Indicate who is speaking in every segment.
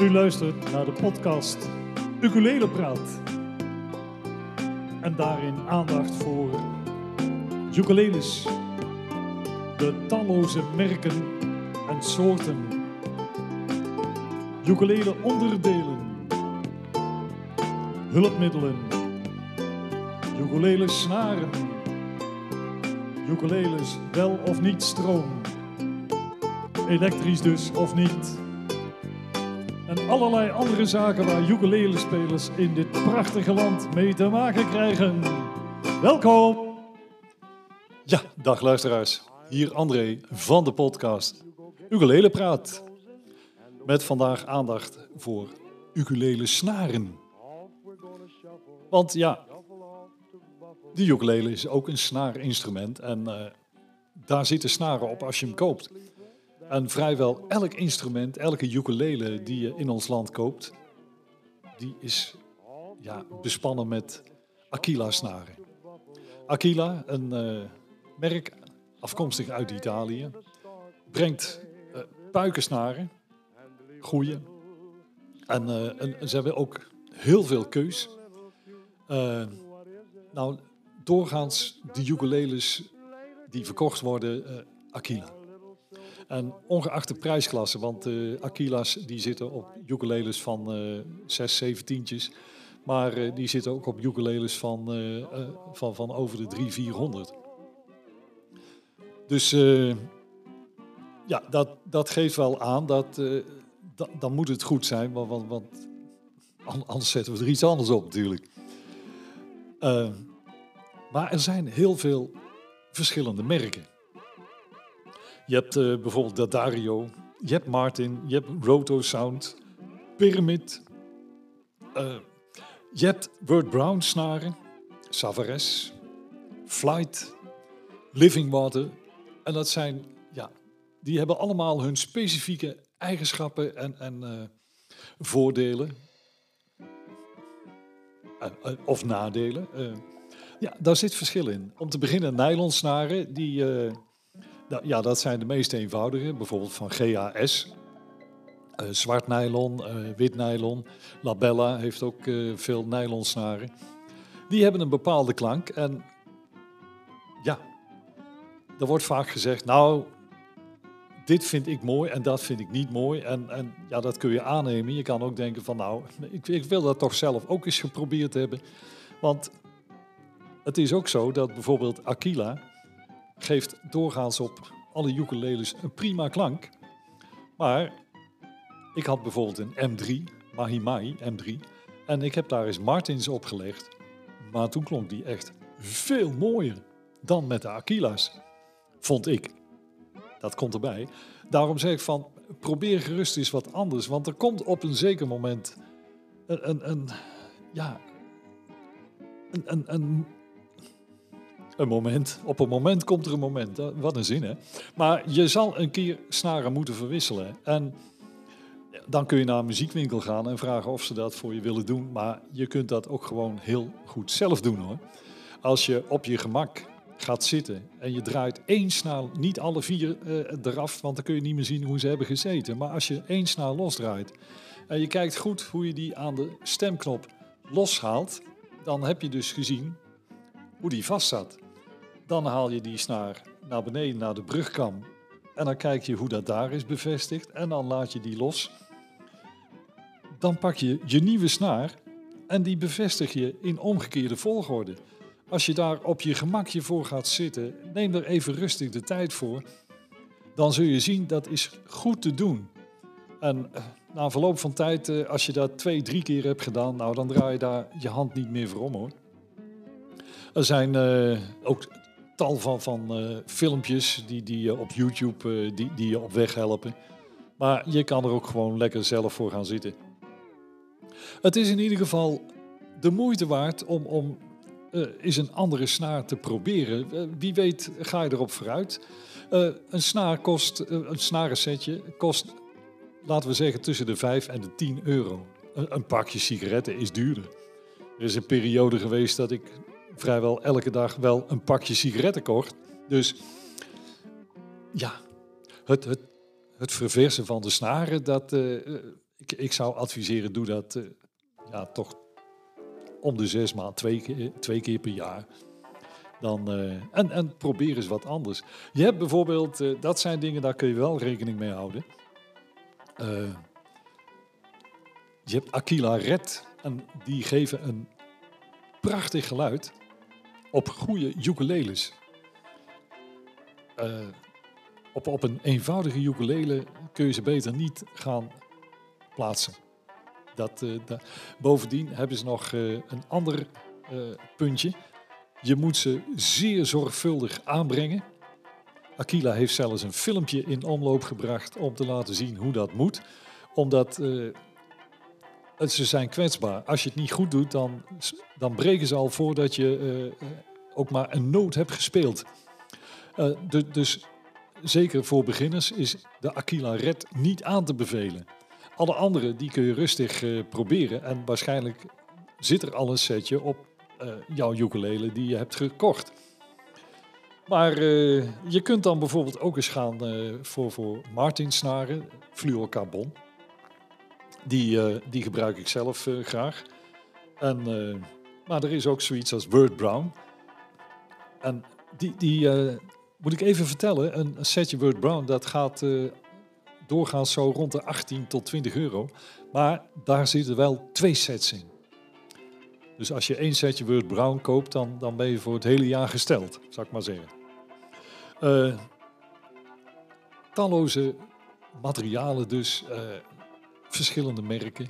Speaker 1: U luistert naar de podcast Ukulele Praat. En daarin aandacht voor ukuleles, de talloze merken en soorten, ukulele onderdelen, hulpmiddelen, ukulele snaren, ukuleles wel of niet stroom, elektrisch dus of niet allerlei andere zaken waar ukulele-spelers in dit prachtige land mee te maken krijgen. Welkom! Ja, dag luisteraars. Hier André van de podcast Ukulele Praat. Met vandaag aandacht voor ukulele snaren. Want ja, de ukulele is ook een snaarinstrument en uh, daar zitten snaren op als je hem koopt. En vrijwel elk instrument, elke ukulele die je in ons land koopt, die is ja, bespannen met Aquila-snaren. Aquila, een uh, merk afkomstig uit Italië, brengt uh, puikensnaren. En, uh, ze hebben ook heel veel keus. nou, doorgaans de ukuleles die verkocht worden, Aquila. En ongeacht de prijsklasse, want de Aquila's die zitten op ukuleles van uh, 6, 7 tientjes. Maar uh, die zitten ook op ukuleles van, van, van over de 3, 400. Dus ja, dat, dat geeft wel aan dat da, dan moet het goed zijn, want, want, anders zetten we er iets anders op natuurlijk. maar er zijn heel veel verschillende merken. Je hebt uh, bijvoorbeeld Dadario, je hebt Martin, je hebt Roto Sound, Pyramid. Uh, je hebt Word Brown snaren, Savares, Flight, Living Water. En dat zijn, ja, die hebben allemaal hun specifieke eigenschappen en, en uh, voordelen. of nadelen. ja, daar zit verschil in. Om te beginnen, nylonsnaren, die ja, dat zijn de meest eenvoudige, bijvoorbeeld van GAS. Uh, zwart nylon, uh, wit nylon. Labella heeft ook uh, veel nylonsnaren. Die hebben een bepaalde klank. En ja, er wordt vaak gezegd, nou, dit vind ik mooi en dat vind ik niet mooi. En, en ja, dat kun je aannemen. Je kan ook denken van, nou, ik, ik wil dat toch zelf ook eens geprobeerd hebben. Want het is ook zo dat bijvoorbeeld Aquila geeft doorgaans op alle ukuleles een prima klank. Maar ik had bijvoorbeeld een M3, Mahimai M3, en ik heb daar eens Martins opgelegd. Maar toen klonk die echt veel mooier dan met de Aquila's, vond ik. Dat komt erbij. Daarom zeg ik van, probeer gerust eens wat anders, want er komt op een zeker moment een, een, een ja, een, een, een een moment. Op een moment komt er een moment. Wat een zin, hè? Maar je zal een keer snaren moeten verwisselen. En dan kun je naar een muziekwinkel gaan en vragen of ze dat voor je willen doen. Maar je kunt dat ook gewoon heel goed zelf doen, hoor. Als je op je gemak gaat zitten en je draait één snaar, niet alle vier uh, eraf, want dan kun je niet meer zien hoe ze hebben gezeten. Maar als je één snaar losdraait en je kijkt goed hoe je die aan de stemknop loshaalt, dan heb je dus gezien hoe die vast zat. Dan haal je die snaar naar beneden naar de brugkam. En dan kijk je hoe dat daar is bevestigd. En dan laat je die los. Dan pak je je nieuwe snaar en die bevestig je in omgekeerde volgorde. Als je daar op je gemakje voor gaat zitten, neem er even rustig de tijd voor. Dan zul je zien dat is goed te doen. En eh, na verloop van tijd, eh, als je dat twee, drie keer hebt gedaan, nou dan draai je daar je hand niet meer voor om hoor. Er zijn uh, ook tal van, van uh, filmpjes die, die je op YouTube uh, die, die je op weg helpen. Maar je kan er ook gewoon lekker zelf voor gaan zitten. Het is in ieder geval de moeite waard om, om uh, eens een andere snaar te proberen. wie weet ga je erop vooruit. een snaar kost, een snarensetje kost, laten we zeggen, tussen de 5 en de 10 euro. Een, een pakje sigaretten is duurder. Er is een periode geweest dat ik vrijwel elke dag wel een pakje sigaretten kocht. Dus ja, het, het, het verversen van de snaren, dat, uh, ik, ik zou adviseren, doe dat eh, ja, toch om de zes maanden, twee keer, twee keer per jaar. Dan, eh, en, en probeer eens wat anders. Je hebt bijvoorbeeld, eh, dat zijn dingen, daar kun je wel rekening mee houden. Eh, je hebt Aquila Red en die geven een prachtig geluid op goede ukuleles. Eh, op, op een eenvoudige ukulele kun je ze beter niet gaan plaatsen. Dat, eh, bovendien hebben ze nog eh, een ander puntje. Je moet ze zeer zorgvuldig aanbrengen. Aquila heeft zelfs een filmpje in omloop gebracht om te laten zien hoe dat moet. Omdat ze zijn kwetsbaar. Als je het niet goed doet, dan, dan breken ze al voordat je eh, eh, ook maar een noot hebt gespeeld. Eh, du- dus zeker voor beginners is de Aquila Red niet aan te bevelen. Alle andere die kun je rustig proberen. En waarschijnlijk zit er al een setje op jouw ukulele die je hebt gekocht. Maar je kunt dan bijvoorbeeld ook eens gaan voor, voor Martinsnaren, fluorocarbon. Die, eh, die gebruik ik zelf eh, graag. En, eh, maar er is ook zoiets als Word Brown. En die, die moet ik even vertellen, een, setje Word Brown dat gaat doorgaans zo rond de 18 tot 20 euro. Maar daar zitten wel twee sets in. Dus als je één setje Word Brown koopt, dan, dan ben je voor het hele jaar gesteld, zou ik maar zeggen. Talloze materialen dus, verschillende merken.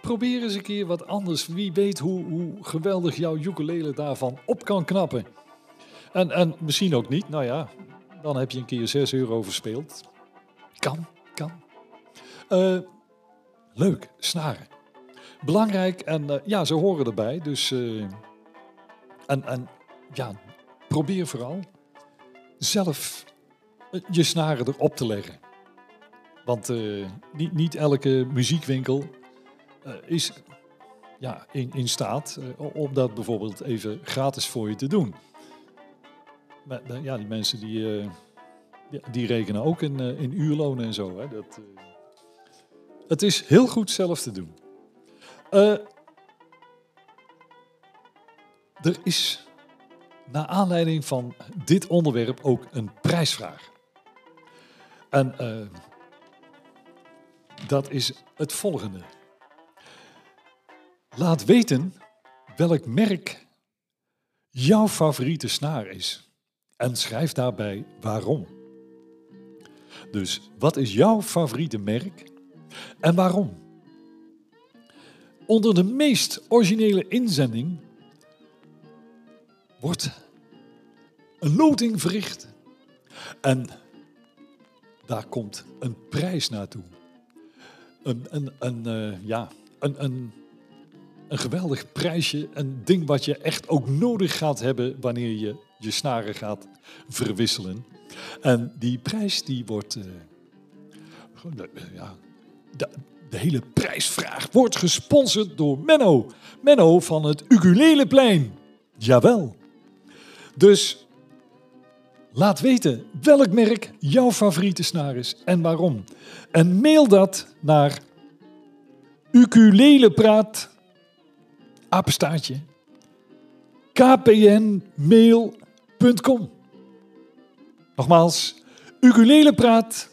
Speaker 1: Probeer eens een keer wat anders. Wie weet hoe, hoe geweldig jouw ukulele daarvan op kan knappen. En, en misschien ook niet. Nou ja, dan heb je een keer 6 euro verspeeld. Kan, kan. Eh, leuk, snaren. Belangrijk en eh, ja, ze horen erbij. Dus eh, en, en ja, probeer vooral zelf je snaren erop te leggen. Want eh, niet, niet elke muziekwinkel eh, is ja, in, in staat eh, om dat bijvoorbeeld even gratis voor je te doen. Maar ja, die mensen die, die, die rekenen ook in, in uurlonen en zo. Hè. Dat, het is heel goed zelf te doen. Er is naar aanleiding van dit onderwerp ook een prijsvraag. En dat is het volgende. Laat weten welk merk jouw favoriete snaar is. En schrijf daarbij waarom. Dus wat is jouw favoriete merk en waarom? Onder de meest originele inzending wordt een loting verricht. En daar komt een prijs naartoe. Een, een, een, eh, ja, een, een, een geweldig prijsje. Een ding wat je echt ook nodig gaat hebben wanneer je je snaren gaat verwisselen. En die prijs die wordt... eh, de- ja, de, de hele prijsvraag wordt gesponsord door Menno. Menno van het Ukuleleplein. Jawel. Dus laat weten welk merk jouw favoriete snaar is en waarom. En mail dat naar ukulelepraat, kpnmail.com. Nogmaals, ukulelepraat.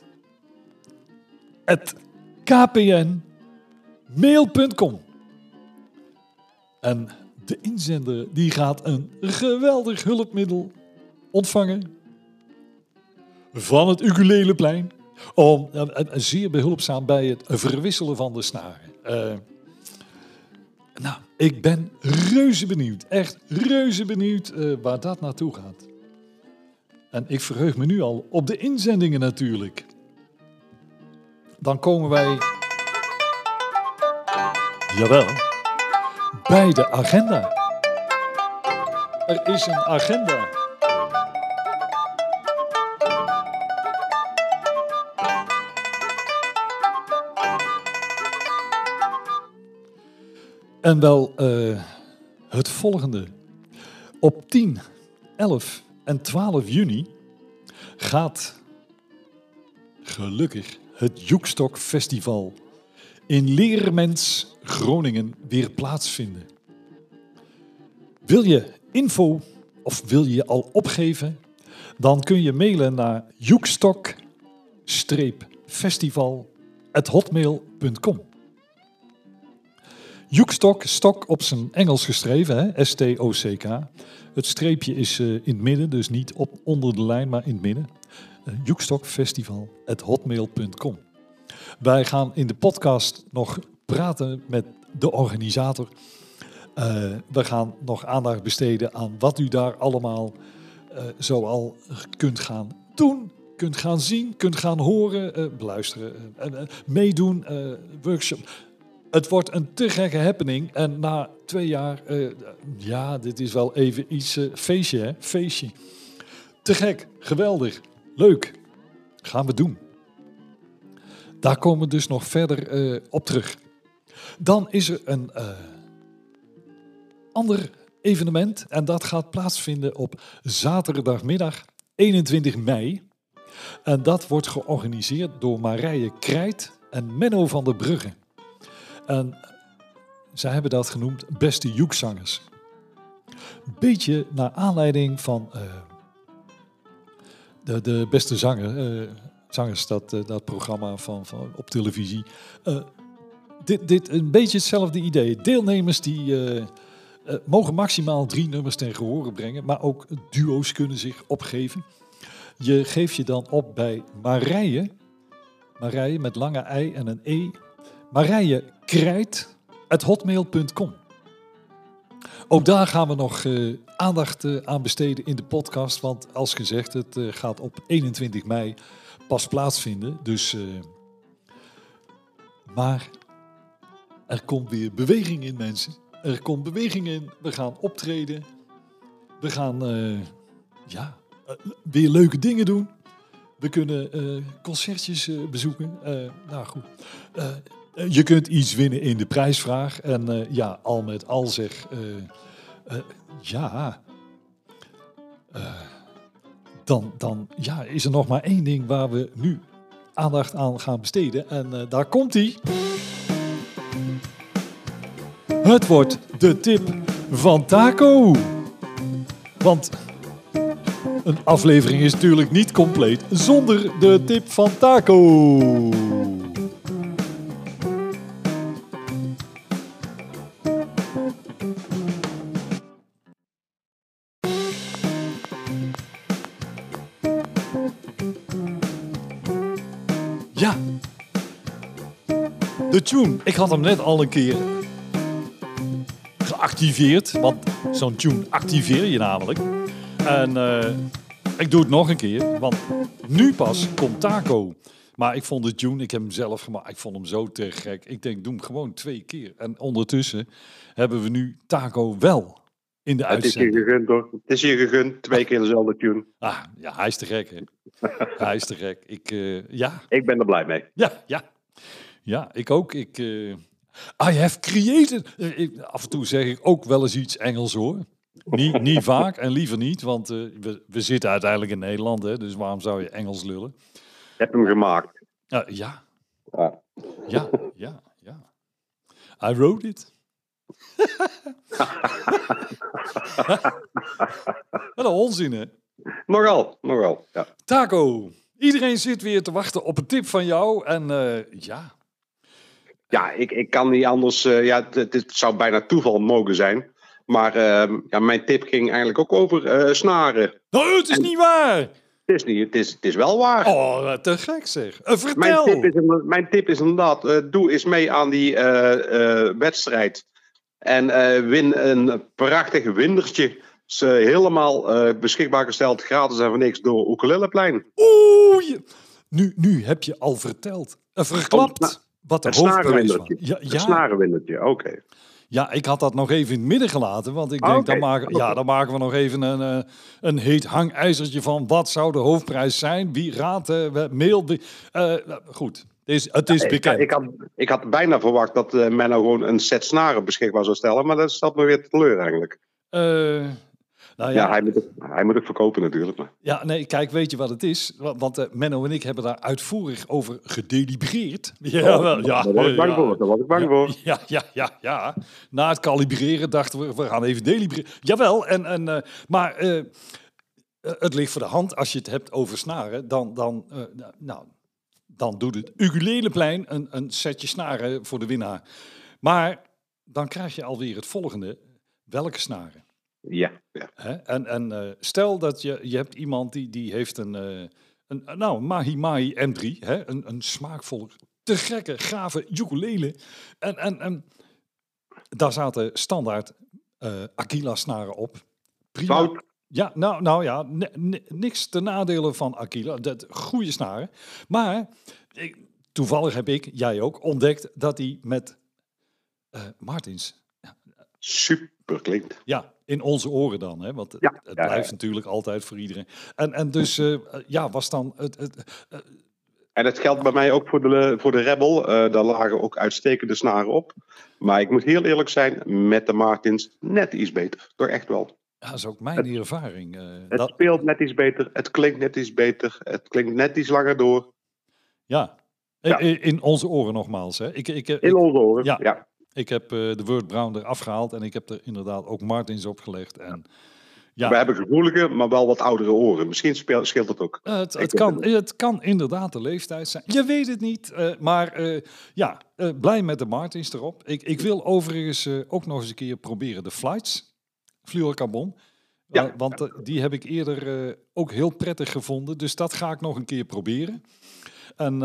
Speaker 1: En de inzender die gaat een geweldig hulpmiddel ontvangen van het ukuleleplein. Om, en, en zeer behulpzaam bij het verwisselen van de snaren. Eh, nou, ik ben reuze benieuwd. Echt reuze benieuwd eh, waar dat naartoe gaat. En ik verheug me nu al op de inzendingen natuurlijk. Dan komen wij... Jawel. Bij de agenda. Er is een agenda. En wel eh, het volgende. Op 10, 11 en 12 juni gaat gelukkig het Joekstok Festival in Leermens, Groningen weer plaatsvinden. Wil je info of wil je je al opgeven? Dan kun je mailen naar joekstok-festival.hotmail.com Joekstok, stok op zijn Engels geschreven, S-T-O-C-K. Het streepje is uh, in het midden, dus niet op, onder de lijn, maar in het midden. Uh, Joekstokfestival.hotmail.com Wij gaan in de podcast nog praten met de organisator. Uh, we gaan nog aandacht besteden aan wat u daar allemaal zoal kunt gaan doen, kunt gaan zien, kunt gaan horen, beluisteren, meedoen, workshop. Het wordt een te gekke happening. En na twee jaar, ja, dit is wel even iets feestje, hè? Feestje. Te gek, geweldig, leuk. Gaan we doen. Daar komen we dus nog verder op terug. Dan is er een ander evenement en dat gaat plaatsvinden op zaterdagmiddag 21 mei. En dat wordt georganiseerd door Marije Krijt en Menno van der Brugge. En zij hebben dat genoemd Beste Joekzangers. Beetje naar aanleiding van uh, de, de Beste Zanger, uh, Zangers, dat, uh, dat programma van, van, op televisie. dit, dit een beetje hetzelfde idee. Deelnemers die mogen maximaal drie nummers ten gehore brengen, maar ook duo's kunnen zich opgeven. Je geeft je dan op bij Marije. Marije met lange i en een e. Marije Krijt, hotmail.com. Ook daar gaan we nog uh, aandacht uh, aan besteden in de podcast. Want als gezegd, het uh, gaat op 21 mei pas plaatsvinden. Dus, maar er komt weer beweging in mensen. Er komt beweging in. We gaan optreden. We gaan ja, weer leuke dingen doen. We kunnen concertjes bezoeken. nou goed. Je kunt iets winnen in de prijsvraag. En ja, al met al zeg. ja. dan, dan ja, is er nog maar één ding waar we nu aandacht aan gaan besteden. En daar komt hij. Het wordt de tip van Taco. Want een aflevering is natuurlijk niet compleet zonder de tip van Taco. De tune. Ik had hem net al een keer geactiveerd. Want zo'n tune activeer je namelijk. En uh, ik doe het nog een keer, want nu pas komt Taco. Maar ik vond de tune, ik heb hem zelf gemaakt, ik vond hem zo te gek. Ik denk, doe hem gewoon twee keer. En ondertussen hebben we nu Taco wel in de uitzending.
Speaker 2: Het is je gegund hoor. Het is je gegund, twee keer dezelfde tune.
Speaker 1: Ah, ja, hij is te gek hè. hij is te gek. Ik, uh, ja.
Speaker 2: Ik ben er blij mee.
Speaker 1: Ja, ja. Ja, ik ook. Ik, uh, I have created. Eh, af en toe zeg ik ook wel eens iets Engels hoor. Niet, niet vaak en liever niet, want uh, we, we zitten uiteindelijk in Nederland, hè, dus waarom zou je Engels lullen?
Speaker 2: Je hebt hem gemaakt.
Speaker 1: Uh, ja. Ah. Ja, ja, ja. I wrote it. Wat een onzin, hè?
Speaker 2: Nogal, nogal, ja.
Speaker 1: Taco, iedereen zit weer te wachten op een tip van jou en uh, ja,
Speaker 2: ja, ik, ik kan niet anders. Uh, ja, het, het, zou bijna toeval mogen zijn. Maar uh, ja, mijn tip ging eigenlijk ook over uh, snaren.
Speaker 1: Oh, het is en, niet waar!
Speaker 2: Het is, niet, het, is, het is wel waar.
Speaker 1: Oh, te gek zeg. vertel!
Speaker 2: Mijn tip is, mijn tip is inderdaad, doe eens mee aan die wedstrijd. En win een prachtig windertje. helemaal beschikbaar gesteld, gratis en voor niks, door Oekeleleplein.
Speaker 1: Oeh, nu, nu heb je al verteld. verklapt. Oh, wat de
Speaker 2: het
Speaker 1: hoofdprijs.
Speaker 2: Ja, ja. Het snarenwindertje, oké. Okay.
Speaker 1: Ja, ik had dat nog even in het midden gelaten. Want ik denk, okay. dan, maken, ja, dan maken we nog even een, een heet hangijzertje van... wat zou de hoofdprijs zijn? Wie raadt? Uh, mail. Uh, goed, het is, het is
Speaker 2: ja,
Speaker 1: bekend.
Speaker 2: Ik, ik, had, ik had bijna verwacht dat men nou gewoon een set snaren beschikbaar zou stellen. Maar dat stelt me weer teleur eigenlijk.
Speaker 1: Uh, Nou
Speaker 2: Ja, hij, moet hij moet ook verkopen natuurlijk. Maar.
Speaker 1: Ja, nee, kijk, weet je wat het is? Wa- Want eh, Menno en ik hebben daar uitvoerig over gedelibereerd. Ja, wel, ja.
Speaker 2: Daar was ik bang
Speaker 1: ja.
Speaker 2: voor. Daar was ik bang voor.
Speaker 1: Ja, ja, ja, ja. Na het kalibreren dachten we, we gaan even delibreren. Jawel, en, en, eh, maar eh, het ligt voor de hand als je het hebt over snaren. Dan, dan, eh, nou, dan doet het ukuleleplein een, een setje snaren voor de winnaar. Maar dan krijg je alweer het volgende. Welke snaren?
Speaker 2: Ja, ja.
Speaker 1: Hè? En, en eh, stel dat je, je hebt iemand die, die heeft een, eh, een nou, Mahi Mahi M3, hè? Een, een smaakvol, te gekke, gave ukulele. En, en, en daar zaten standaard eh Aquila snaren op. Prima.
Speaker 2: Fout.
Speaker 1: Ja, nou, nou ja, ni- ni- niks te nadelen van Aquila. Dat goede snaren. Maar ik, toevallig heb ik, jij ook, ontdekt dat hij met eh, Martins
Speaker 2: Super klinkt.
Speaker 1: ja, in onze oren dan, hè? want het,
Speaker 2: Ja,
Speaker 1: het
Speaker 2: ja,
Speaker 1: blijft
Speaker 2: ja.
Speaker 1: natuurlijk altijd voor iedereen. En, en dus, eh, ja, was dan het, het,
Speaker 2: En dat geldt bij mij ook voor de, voor de Rebel. Eh, daar lagen ook uitstekende snaren op. Maar ik moet heel eerlijk zijn, met de Martins net iets beter. Toch echt wel.
Speaker 1: ja, dat is ook mijn ervaring. eh,
Speaker 2: Het
Speaker 1: dat,
Speaker 2: speelt net iets beter. Het klinkt net iets beter. Het klinkt net iets langer door.
Speaker 1: ja.
Speaker 2: Ja.
Speaker 1: I- In onze oren nogmaals. Hè. Ik, ik, ik,
Speaker 2: In onze oren.
Speaker 1: Ja.
Speaker 2: Ja.
Speaker 1: Ik heb eh, de Word Brown eraf gehaald en ik heb er inderdaad ook Martins opgelegd. En, ja,
Speaker 2: We hebben gevoelige, maar wel wat oudere oren. Misschien speelt, scheelt het ook.
Speaker 1: Eh, Het,
Speaker 2: Ik
Speaker 1: het,
Speaker 2: heb
Speaker 1: kan,
Speaker 2: het
Speaker 1: het kan inderdaad de leeftijd zijn. Je weet het niet. eh, maar ja, blij met de Martins erop. Ik, ik wil overigens ook nog eens een keer proberen de flights. Fluorocarbon.
Speaker 2: Ja.
Speaker 1: Want die heb ik eerder ook heel prettig gevonden. Dus dat ga ik nog een keer proberen. En,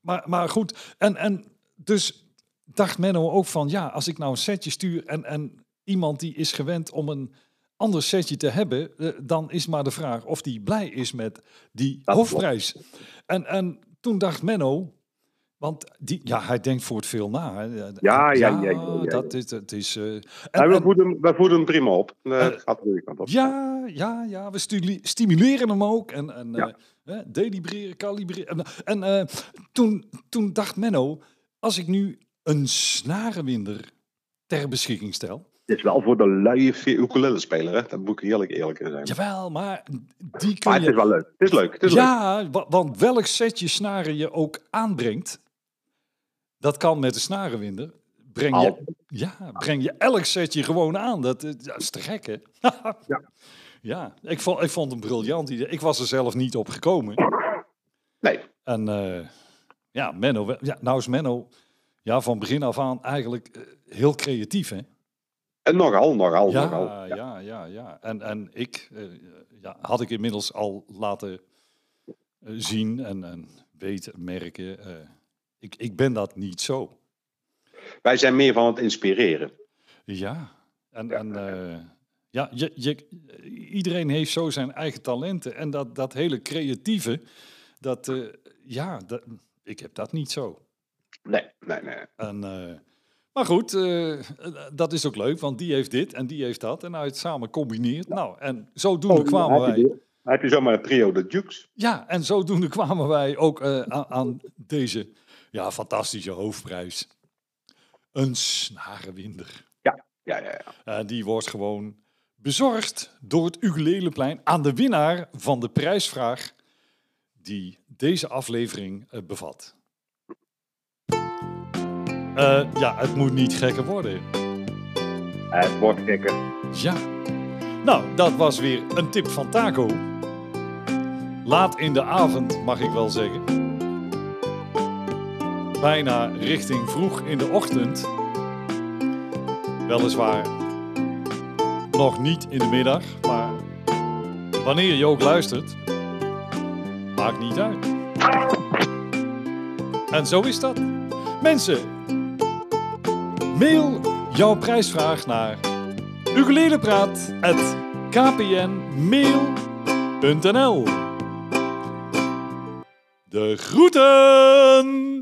Speaker 1: maar, maar goed. En, en dus dacht Menno ook van... Ja, als ik nou een setje stuur en, en iemand die is gewend om een ander setje te hebben... eh, dan is maar de vraag of die blij is met die
Speaker 2: Dat
Speaker 1: hoofdprijs. En, en toen dacht Menno... Want die, ja, hij denkt voor het veel na. hè.
Speaker 2: Ja, ja, ja, ja, ja, ja.
Speaker 1: Dat is, het is, en-
Speaker 2: Nou, we,
Speaker 1: en-
Speaker 2: voeden, we voeden hem prima op. Uh, gaat de kant op.
Speaker 1: ja, ja, ja, we stimuleren hem ook. En, en
Speaker 2: Ja.
Speaker 1: delibreren, kalibreren. En, en toen, toen dacht Menno, als ik nu een snarenwinder ter beschikking stel.
Speaker 2: Het is wel voor de luie ukulele-speler, hè? Dat moet ik eerlijk eerlijk in zijn.
Speaker 1: Jawel, maar die
Speaker 2: maar
Speaker 1: kun
Speaker 2: het is
Speaker 1: je...
Speaker 2: wel leuk. Het is leuk. Het is leuk.
Speaker 1: Ja, wa- want welk setje snaren je ook aanbrengt, dat kan met de snarenwinder. Breng je, ja, breng je elk setje gewoon aan. Dat, eh, dat is te gek, hè?
Speaker 2: Ja.
Speaker 1: Ja, ik vond, ik vond het een briljant idee. Ik was er zelf niet op gekomen.
Speaker 2: Nee.
Speaker 1: En eh, ja, Menno, ja, nou is Menno ja, van begin af aan eigenlijk eh, heel creatief, hè?
Speaker 2: En nogal, nogal,
Speaker 1: Ja,
Speaker 2: nogal.
Speaker 1: ja, ja, ja. En, en ik eh, ja, had ik inmiddels al laten eh, zien en, en weten, merken. ik, ik ben dat niet zo.
Speaker 2: Wij zijn meer van het inspireren.
Speaker 1: Ja, en,
Speaker 2: Ja.
Speaker 1: en ja, je, je, iedereen heeft zo zijn eigen talenten. En dat, dat hele creatieve, dat, ja, dat, ik heb dat niet zo.
Speaker 2: Nee, nee, nee.
Speaker 1: En, eh, maar goed, eh, dat is ook leuk, want die heeft dit en die heeft dat. En nou het samen combineert. Nou, en zodoende kwamen
Speaker 2: Oh, heb
Speaker 1: wij...
Speaker 2: je, heb je zomaar een trio de Dukes?
Speaker 1: Ja, en zodoende kwamen wij ook eh, aan, aan deze ja, fantastische hoofdprijs. Een snarenwinder.
Speaker 2: Ja, ja, ja.
Speaker 1: En die wordt gewoon bezorgd door het ukuleleplein aan de winnaar van de prijsvraag die deze aflevering bevat. Eh, ja, het moet niet gekker worden.
Speaker 2: Het wordt gekker.
Speaker 1: Ja. Nou, dat was weer een tip van Taco. Laat in de avond, mag ik wel zeggen. Bijna richting vroeg in de ochtend. Weliswaar nog niet in de middag, maar wanneer je ook luistert, maakt niet uit. En zo is dat. Mensen, mail jouw prijsvraag naar ukulelepraat.kpnmail.nl De groeten!